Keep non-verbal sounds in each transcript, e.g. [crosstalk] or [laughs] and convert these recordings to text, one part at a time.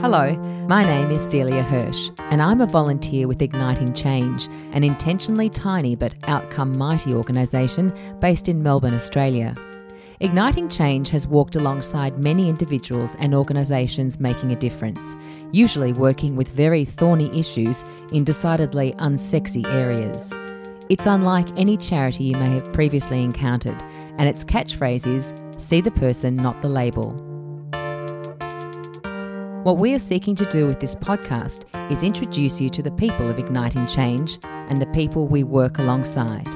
Hello, my name is Celia Hirsch, and I'm a volunteer with Igniting Change, an intentionally tiny but outcome mighty organisation based in Melbourne, Australia. Igniting Change has walked alongside many individuals and organisations making a difference, usually working with very thorny issues in decidedly unsexy areas. It's unlike any charity you may have previously encountered, and its catchphrase is see the person, not the label. What we are seeking to do with this podcast is introduce you to the people of Igniting Change and the people we work alongside.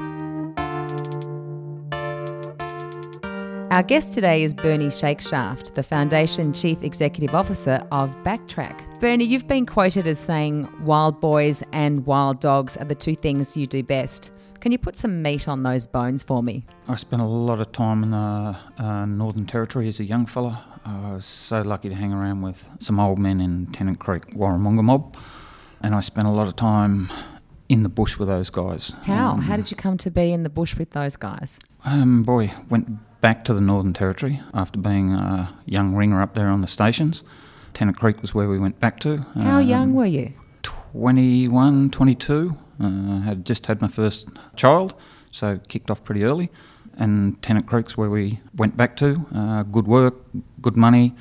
Our guest today is Bernie Shakeshaft, the Foundation Chief Executive Officer of Backtrack. Bernie, you've been quoted as saying wild boys and wild dogs are the two things you do best. Can you put some meat on those bones for me? I spent a lot of time in the uh, Northern Territory as a young fella I was so lucky to hang around with some old men in Tennant Creek, Warramunga mob, and I spent a lot of time in the bush with those guys. How? Um, How did you come to be in the bush with those guys? Um, boy, went back to the Northern Territory after being a young ringer up there on the stations. Tennant Creek was where we went back to. How um, young were you? 21, 22. Uh, had just had my first child, so kicked off pretty early and Tennant Creek's where we went back to. Uh, good work, good money.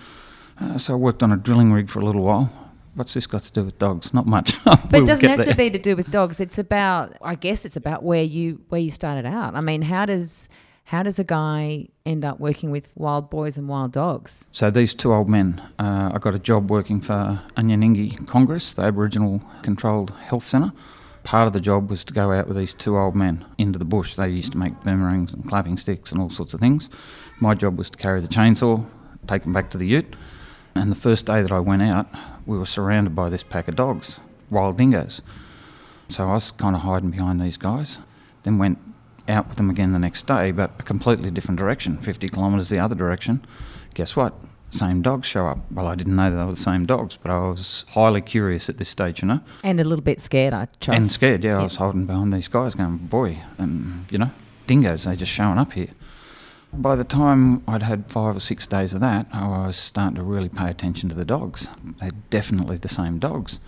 Uh, so I worked on a drilling rig for a little while. What's this got to do with dogs? Not much. [laughs] but it doesn't have there. to be to do with dogs. It's about, I guess, it's about where you where you started out. I mean, how does how does a guy end up working with wild boys and wild dogs? So these two old men, uh, I got a job working for Anyinginyi Congress, the Aboriginal Controlled Health Centre part of the job was to go out with these two old men into the bush. They used to make boomerangs and clapping sticks and all sorts of things. My job was to carry the chainsaw, take them back to the ute. And the first day that I went out, we were surrounded by this pack of dogs, wild dingoes. So I was kind of hiding behind these guys. Then went out with them again the next day, but a completely different direction, 50 kilometres the other direction. Guess what? Same dogs show up. Well, I didn't know they were the same dogs, but I was highly curious at this stage, you know. And a little bit scared, I trust. And scared, yeah. I was holding behind these guys going, boy, and, you know, dingoes, they're just showing up here. By the time I'd had five or six days of that, I was starting to really pay attention to the dogs. They're definitely the same dogs.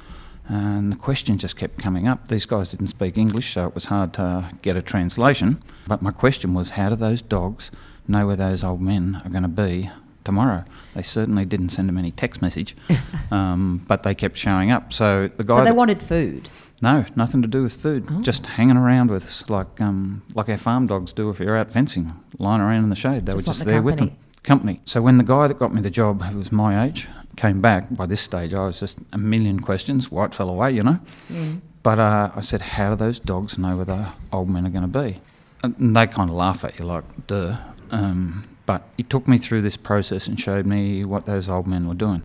And the question just kept coming up. These guys didn't speak English, so it was hard to get a translation. But my question was how do those dogs know where those old men are going to be tomorrow. They certainly didn't send him any text message, [laughs] um, but they kept showing up. So the guy. So they wanted food. No, nothing to do with food. Oh. Just hanging around with us, like um, like our farm dogs do if you're out fencing, lying around in the shade. They just were just the there company. with them. Company. So when the guy that got me the job, who was my age, came back, by this stage I was just a million questions, white fell away, you know. Mm. But uh, I said, how do those dogs know where the old men are going to be? And they kind of laugh at you like, duh. Um, but he took me through this process and showed me what those old men were doing.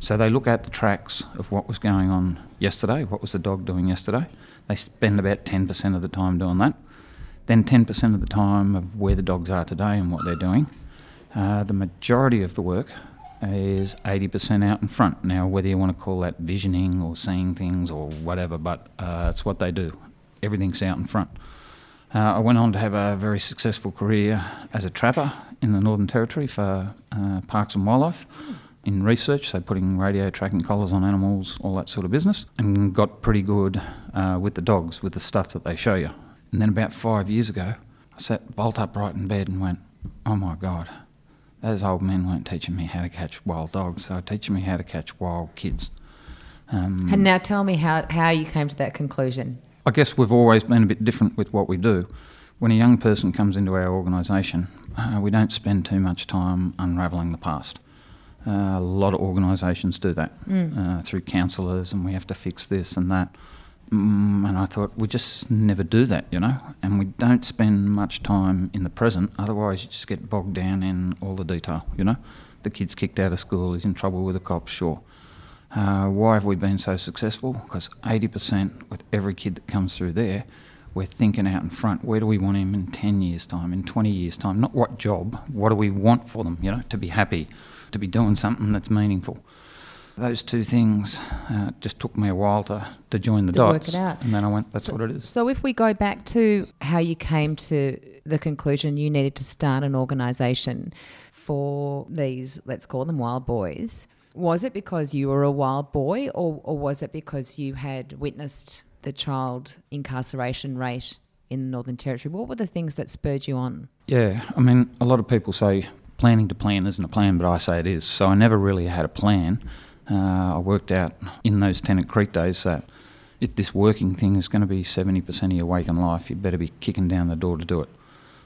So they look at the tracks of what was going on yesterday, what was the dog doing yesterday. They spend about 10% of the time doing that. Then 10% of the time of where the dogs are today and what they're doing. Uh, the majority of the work is 80% out in front. Now, whether you want to call that visioning or seeing things or whatever, but uh, it's what they do. Everything's out in front. Uh, I went on to have a very successful career as a trapper in the Northern Territory for uh, Parks and Wildlife in research, so putting radio tracking collars on animals, all that sort of business, and got pretty good uh, with the dogs, with the stuff that they show you. And then about five years ago, I sat bolt upright in bed and went, oh my God, those old men weren't teaching me how to catch wild dogs, they were teaching me how to catch wild kids. Um, and now tell me how, how you came to that conclusion. I guess we've always been a bit different with what we do. When a young person comes into our organisation, uh, we don't spend too much time unravelling the past. Uh, a lot of organisations do that mm. uh, through counsellors, and we have to fix this and that. Mm, and I thought we just never do that, you know, and we don't spend much time in the present. Otherwise, you just get bogged down in all the detail, you know. The kid's kicked out of school, he's in trouble with the cops, sure. Uh, why have we been so successful? Because 80% with every kid that comes through there we're thinking out in front. Where do we want him in 10 years' time, in 20 years' time? Not what job, what do we want for them, you know, to be happy, to be doing something that's meaningful. Those two things uh, just took me a while to, to join the to dots. Work it out. And then I went, that's so, what it is. So if we go back to how you came to the conclusion you needed to start an organisation for these, let's call them wild boys, Was it because you were a wild boy, or, or was it because you had witnessed the child incarceration rate in the Northern Territory? What were the things that spurred you on? Yeah, I mean, a lot of people say planning to plan isn't a plan, but I say it is. So I never really had a plan. Uh, I worked out in those Tennant Creek days that if this working thing is going to be 70% of your waking life, you better be kicking down the door to do it.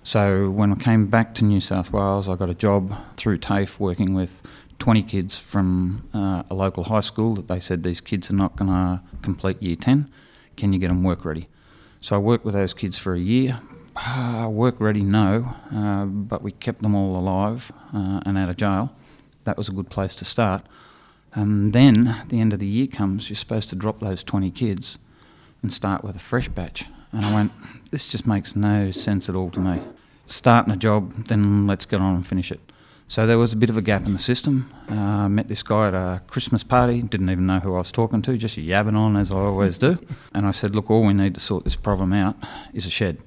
So when I came back to New South Wales, I got a job through TAFE working with 20 kids from uh, a local high school that they said these kids are not going to complete year 10. Can you get them work ready? So I worked with those kids for a year. Uh, work ready, no, uh, but we kept them all alive uh, and out of jail. That was a good place to start. And then the end of the year comes, you're supposed to drop those 20 kids and start with a fresh batch. And I went, this just makes no sense at all to me. Starting a job, then let's get on and finish it. So there was a bit of a gap in the system. Uh, met this guy at a Christmas party, didn't even know who I was talking to, just yabbing on as I always do. And I said, Look, all we need to sort this problem out is a shed.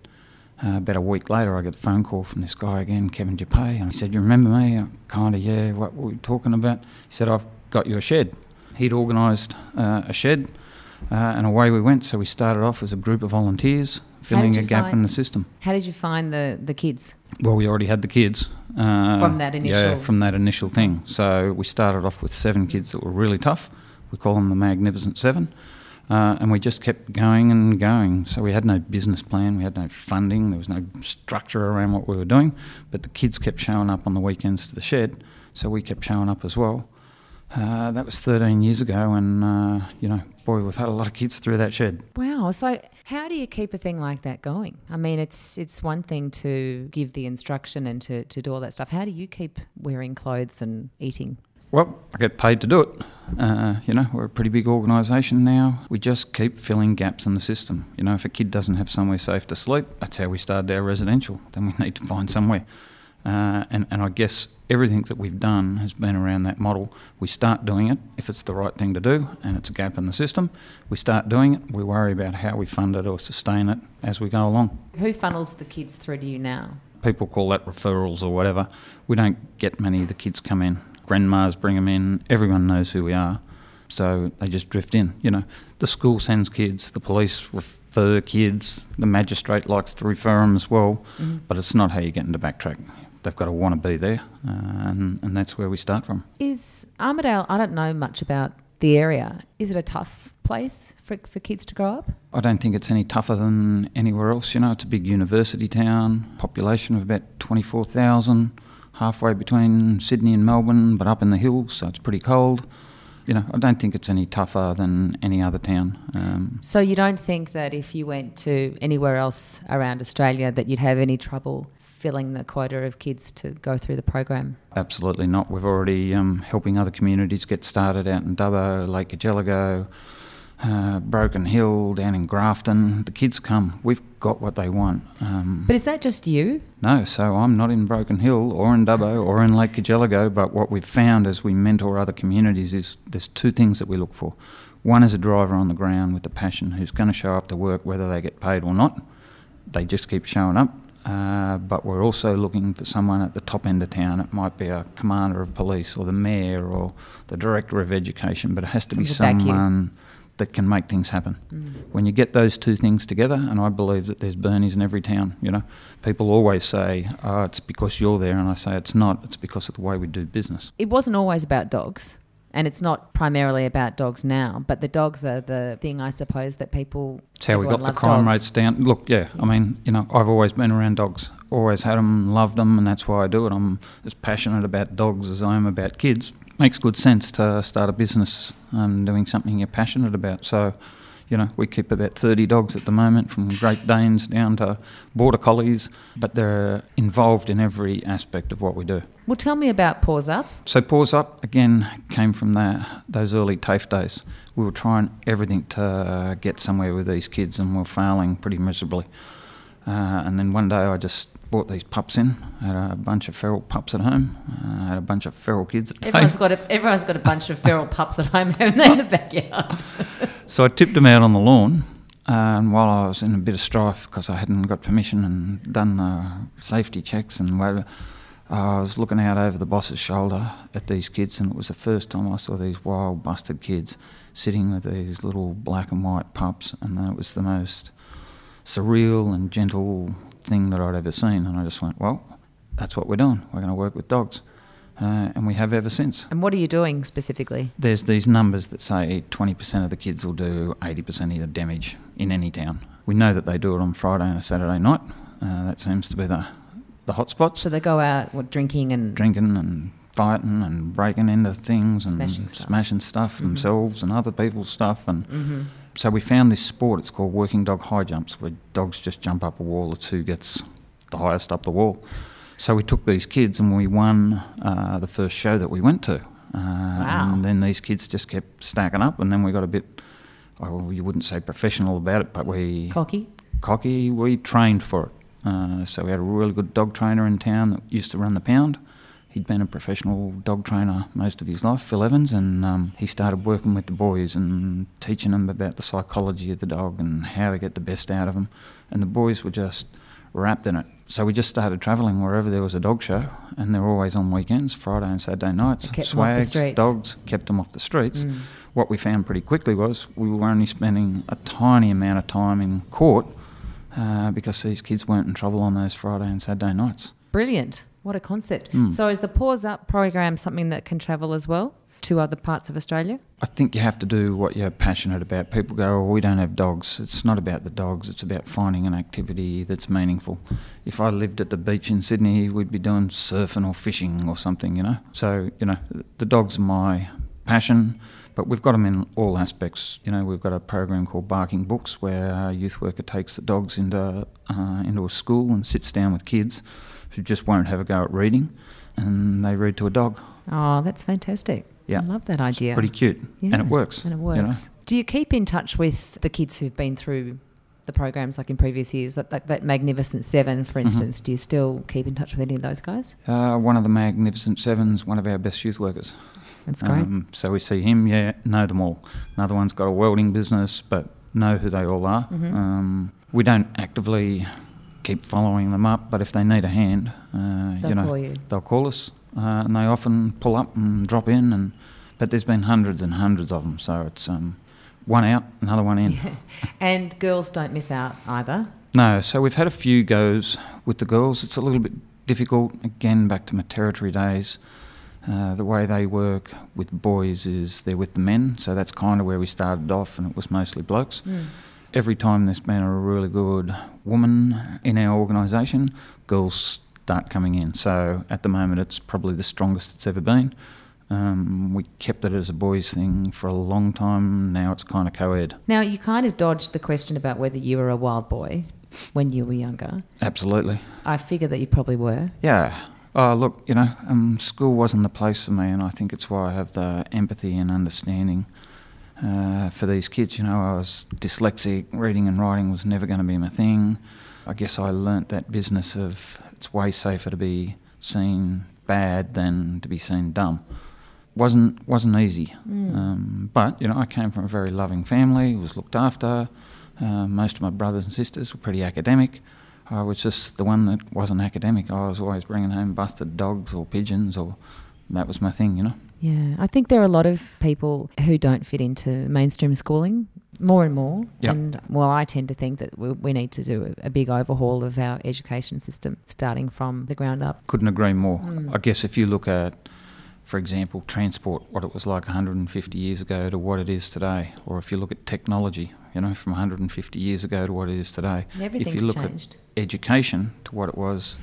Uh, about a week later, I get a phone call from this guy again, Kevin Dupay, and he said, You remember me? Kind of, yeah, what were we talking about? He said, I've got you a shed. He'd organised uh, a shed, uh, and away we went. So we started off as a group of volunteers filling a gap find, in the system. How did you find the, the kids? Well, we already had the kids. Uh, from that initial... Yeah, from that initial thing. So we started off with seven kids that were really tough. We call them the Magnificent Seven. Uh, and we just kept going and going. So we had no business plan, we had no funding, there was no structure around what we were doing. But the kids kept showing up on the weekends to the shed, so we kept showing up as well. Uh, that was 13 years ago, and uh, you know, boy, we've had a lot of kids through that shed. Wow! So, how do you keep a thing like that going? I mean, it's it's one thing to give the instruction and to, to do all that stuff. How do you keep wearing clothes and eating? Well, I get paid to do it. Uh, you know, we're a pretty big organisation now. We just keep filling gaps in the system. You know, if a kid doesn't have somewhere safe to sleep, that's how we started our residential. Then we need to find somewhere. Uh, and, and I guess everything that we've done has been around that model. We start doing it if it's the right thing to do and it's a gap in the system. We start doing it, we worry about how we fund it or sustain it as we go along. Who funnels the kids through to you now? People call that referrals or whatever. We don't get many of the kids come in. Grandmas bring them in, everyone knows who we are. So they just drift in. You know, the school sends kids, the police refer kids, the magistrate likes to refer them as well, mm-hmm. but it's not how you get into backtrack they've got to want to be there, uh, and, and that's where we start from. Is Armidale, I don't know much about the area, is it a tough place for, for kids to grow up? I don't think it's any tougher than anywhere else. You know, it's a big university town, population of about 24,000, halfway between Sydney and Melbourne, but up in the hills, so it's pretty cold. You know, I don't think it's any tougher than any other town. Um, so you don't think that if you went to anywhere else around Australia that you'd have any trouble filling the quota of kids to go through the program? Absolutely not. We've already um, helping other communities get started out in Dubbo, Lake Cargelligo, uh, Broken Hill, down in Grafton. The kids come. We've got what they want. Um, but is that just you? No. So I'm not in Broken Hill or in Dubbo or in Lake Cargelligo. But what we've found as we mentor other communities is there's two things that we look for. One is a driver on the ground with the passion who's going to show up to work whether they get paid or not. They just keep showing up. Uh, but we're also looking for someone at the top end of town. It might be a commander of police or the mayor or the director of education, but it has to be someone that can make things happen. Mm. When you get those two things together, and I believe that there's Bernies in every town, you know, people always say, oh, it's because you're there, and I say it's not, it's because of the way we do business. It wasn't always about dogs and it's not primarily about dogs now, but the dogs are the thing, I suppose, that people. It's how we got the crime dogs. rates down. Look, yeah, I mean, you know, I've always been around dogs, always had them, loved them, and that's why I do it. I'm as passionate about dogs as I am about kids. Makes good sense to start a business um, doing something you're passionate about. So, you know, we keep about 30 dogs at the moment, from Great Danes down to Border Collies, but they're involved in every aspect of what we do. Well, tell me about Paws Up. So, Paws Up, again, came from that, those early TAFE days. We were trying everything to get somewhere with these kids, and we we're failing pretty miserably. Uh, and then one day I just brought these pups in. I had a bunch of feral pups at home. Uh, I had a bunch of feral kids at everyone's. Got a, everyone's got a bunch of feral pups at home, haven't they, in the [laughs] backyard? [laughs] so I tipped them out on the lawn. And while I was in a bit of strife because I hadn't got permission and done the safety checks and whatever, I was looking out over the boss's shoulder at these kids, and it was the first time I saw these wild, busted kids sitting with these little black and white pups, and it was the most surreal and gentle thing that I'd ever seen. And I just went, well, that's what we're doing. We're going to work with dogs. Uh, and we have ever since. And what are you doing specifically? There's these numbers that say 20% of the kids will do 80% of the damage in any town. We know that they do it on Friday and a Saturday night. Uh, that seems to be the the hot spots. So they go out what drinking and drinking and fighting and breaking into things and smashing stuff, smashing stuff mm-hmm. themselves and other people's stuff and. Mm-hmm. So we found this sport. It's called working dog high jumps, where dogs just jump up a wall. The two gets the highest up the wall. So we took these kids and we won uh, the first show that we went to. Uh, wow. And then these kids just kept stacking up, and then we got a bit, well, you wouldn't say professional about it, but we. Cocky? Cocky. We trained for it. Uh, so we had a really good dog trainer in town that used to run the pound. He'd been a professional dog trainer most of his life, Phil Evans, and um, he started working with the boys and teaching them about the psychology of the dog and how to get the best out of them. And the boys were just wrapped in it. So we just started travelling wherever there was a dog show, and they were always on weekends, Friday and Saturday nights. Swags, dogs, kept them off the streets. Mm. What we found pretty quickly was we were only spending a tiny amount of time in court uh, because these kids weren't in trouble on those Friday and Saturday nights. Brilliant. What a concept. Mm. So, is the Paws Up program something that can travel as well to other parts of Australia? I think you have to do what you're passionate about. People go, oh, we don't have dogs. It's not about the dogs, it's about finding an activity that's meaningful. If I lived at the beach in Sydney, we'd be doing surfing or fishing or something, you know. So, you know, the dog's are my passion. But we've got them in all aspects. You know, we've got a program called Barking Books, where a youth worker takes the dogs into uh, into a school and sits down with kids who just won't have a go at reading, and they read to a dog. Oh, that's fantastic. Yeah, I love that idea. It's pretty cute, yeah. and it works. And it works. You know? Do you keep in touch with the kids who've been through the programs like in previous years? That, that, that Magnificent Seven, for mm-hmm. instance, mm-hmm. do you still keep in touch with any of those guys? Uh, one of the Magnificent Sevens, one of our best youth workers. That's great. Um, so we see him, yeah, know them all. Another one's got a welding business, but know who they all are. Mm-hmm. Um, we don't actively keep following them up, but if they need a hand, uh, you know, call you. they'll call us, uh, and they often pull up and drop in. And but there's been hundreds and hundreds of them, so it's um, one out, another one in. Yeah. [laughs] And girls don't miss out either. No, so we've had a few goes with the girls. It's a little bit difficult. Again, back to my territory days. Uh, the way they work with boys is they're with the men, so that's kind of where we started off, and it was mostly blokes. Mm. Every time there's been a really good woman in our organisation, girls start coming in. So at the moment, it's probably the strongest it's ever been. Um, we kept it as a boys' thing for a long time. Now it's kind of co ed. Now, you kind of dodged the question about whether you were a wild boy when you were younger. Absolutely. I figure that you probably were. Yeah. Oh, look, you know, um, school wasn't the place for me, and I think it's why I have the empathy and understanding uh, for these kids. You know, I was dyslexic, reading and writing was never going to be my thing. I guess I learnt that business of it's way safer to be seen bad than to be seen dumb. wasn't wasn't easy, mm. um, but you know, I came from a very loving family, was looked after. Uh, most of my brothers and sisters were pretty academic. I was just the one that wasn't academic. I was always bringing home busted dogs or pigeons, or that was my thing, you know. Yeah, I think there are a lot of people who don't fit into mainstream schooling more and more. Yep. And well, I tend to think that we, we need to do a, a, big overhaul of our education system, starting from the ground up. Couldn't agree more. Mm. I guess if you look at, for example, transport, what it was like 150 years ago to what it is today, or if you look at technology, you know, from 150 years ago to what it is today. Everything's if you look changed. at education to what it was,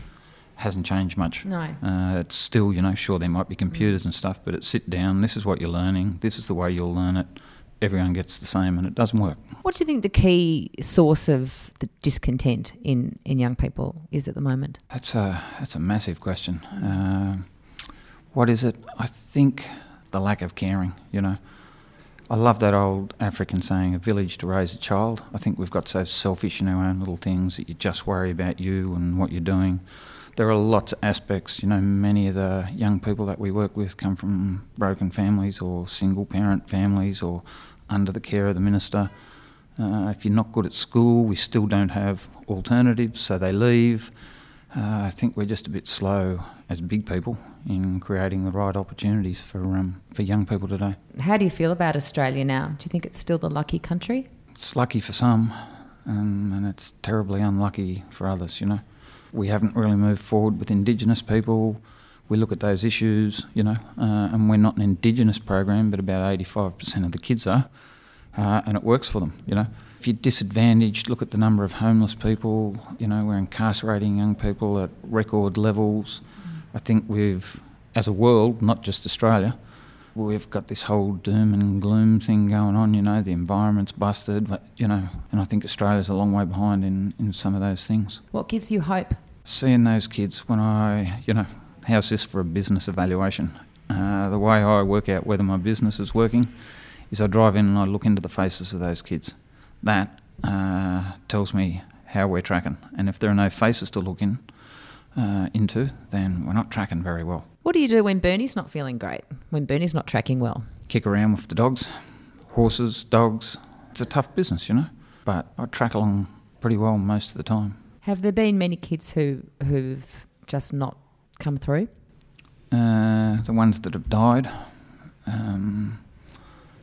hasn't changed much. No. Uh, it's still, you know, sure there might be computers mm. and stuff, but it's sit down. This is what you're learning. This is the way you'll learn it. Everyone gets the same, and it doesn't work. What do you think the key source of the discontent in, in young people is at the moment? That's a that's a massive question. Uh, what is it? I think the lack of caring. You know, I love that old African saying, a village to raise a child. I think we've got so selfish in our own little things that you just worry about you and what you're doing. There are lots of aspects, you know, many of the young people that we work with come from broken families or single parent families or under the care of the minister. Uh, if you're not good at school, we still don't have alternatives, so they leave. uh, I think we're just a bit slow as big people in creating the right opportunities for um, for young people today. How do you feel about Australia now? Do you think it's still the lucky country? It's lucky for some, um, and it's terribly unlucky for others. You know, we haven't really moved forward with Indigenous people. We look at those issues, you know, uh, and we're not an Indigenous program, but about eighty-five percent of the kids are, uh, and it works for them. You know, if you're disadvantaged, look at the number of homeless people. You know, we're incarcerating young people at record levels. I think we've, as a world, not just Australia, we've got this whole doom and gloom thing going on. You know, the environment's busted, but, you know, and I think Australia's a long way behind in, in some of those things. What gives you hope? Seeing those kids when I, you know, how's this for a business evaluation? Uh, the way I work out whether my business is working is I drive in and I look into the faces of those kids that uh, tells me how we're tracking. And if there are no faces to look in uh, into, then we're not tracking very well. What do you do when Bernie's not feeling great? When Bernie's not tracking well? Kick around with the dogs, horses, dogs. It's a tough business, you know. But I track along pretty well most of the time. Have there been many kids who who've just not come through? Uh, the ones that have died. Um,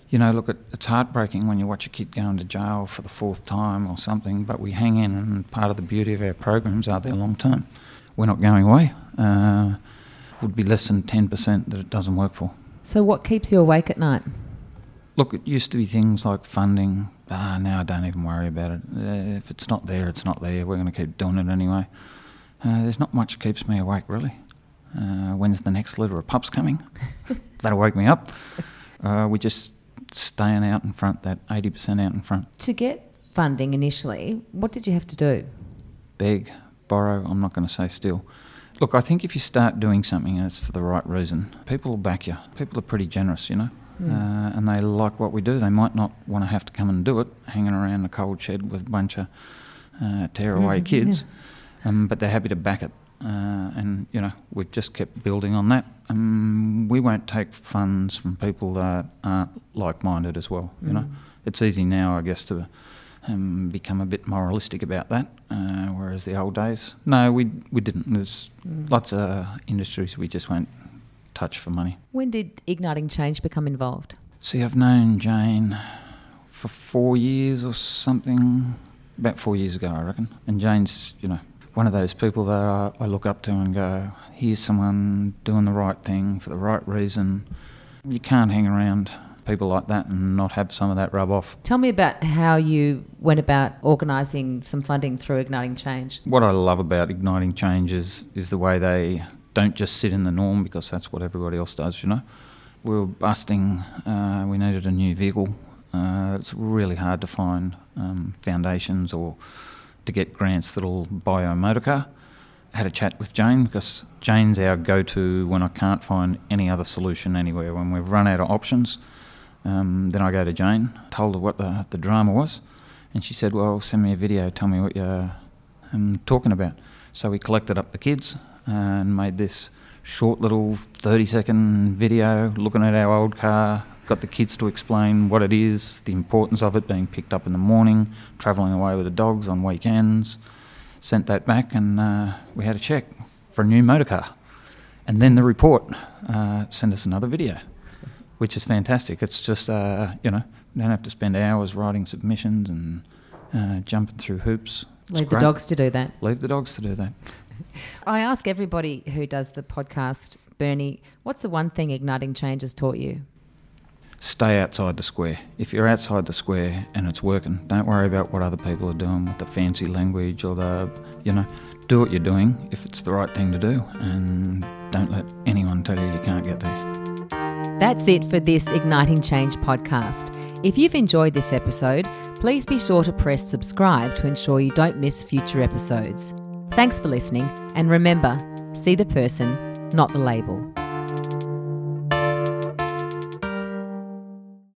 you know, look, it's heartbreaking when you watch a kid going to jail for the fourth time or something, but we hang in, and part of the beauty of our programs are they're long term. We're not going away. Uh, would be less than 10% that it doesn't work for. So, what keeps you awake at night? Look, it used to be things like funding. Ah, now I don't even worry about it. Uh, if it's not there, it's not there. We're going to keep doing it anyway. Uh, there's not much keeps me awake, really. Uh, when's the next litter of pups coming? [laughs] That'll wake me up. Uh, we just staying out in front, that 80% out in front. To get funding initially, what did you have to do? Beg, borrow, I'm not going to say steal. Look, I think if you start doing something and it's for the right reason, people will back you. People are pretty generous, you know, mm. uh, and they like what we do. They might not want to have to come and do it, hanging around a cold shed with a bunch of uh, tearaway mm, kids, yeah. um, but they're happy to back it. Uh, and you know we've just kept building on that. Um, we won't take funds from people that aren't like-minded as well. You mm. know, it's easy now, I guess, to um, become a bit moralistic about that, uh, whereas the old days, no, we we didn't. There's mm. lots of industries we just won't touch for money. When did Igniting Change become involved? See, I've known Jane for four years or something, about four years ago, I reckon. And Jane's, you know, one of those people that I, I, look up to and go, here's someone doing the right thing for the right reason. You can't hang around people like that and not have some of that rub off. Tell me about how you went about organising some funding through Igniting Change. What I love about Igniting Change is, is the way they don't just sit in the norm because that's what everybody else does, you know. We were busting, uh, we needed a new vehicle. Uh, it's really hard to find um, foundations or to get grants that'll buy a motor car. I had a chat with Jane because Jane's our go to when I can't find any other solution anywhere. When we've run out of options, um, then I go to Jane, told her what the, the drama was, and she said, Well, send me a video, tell me what you're um, talking about. So we collected up the kids and made this short little 30 second video looking at our old car, got the kids to explain what it is, the importance of it being picked up in the morning, travelling away with the dogs on weekends. Sent that back, and uh, we had a check for a new motor car. And then the report uh, sent us another video, which is fantastic. It's just, uh, you know, you don't have to spend hours writing submissions and uh, jumping through hoops. Leave the dogs to do that. Leave the dogs to do that. I ask everybody who does the podcast, Bernie, what's the one thing Igniting Change has taught you? stay outside the square. If you're outside the square and it's working, don't worry about what other people are doing with the fancy language or the, you know, do what you're doing if it's the right thing to do and don't let anyone tell you you can't get there. That's it for this Igniting Change podcast. If you've enjoyed this episode, please be sure to press subscribe to ensure you don't miss future episodes. Thanks for listening, and remember see the person, not the label.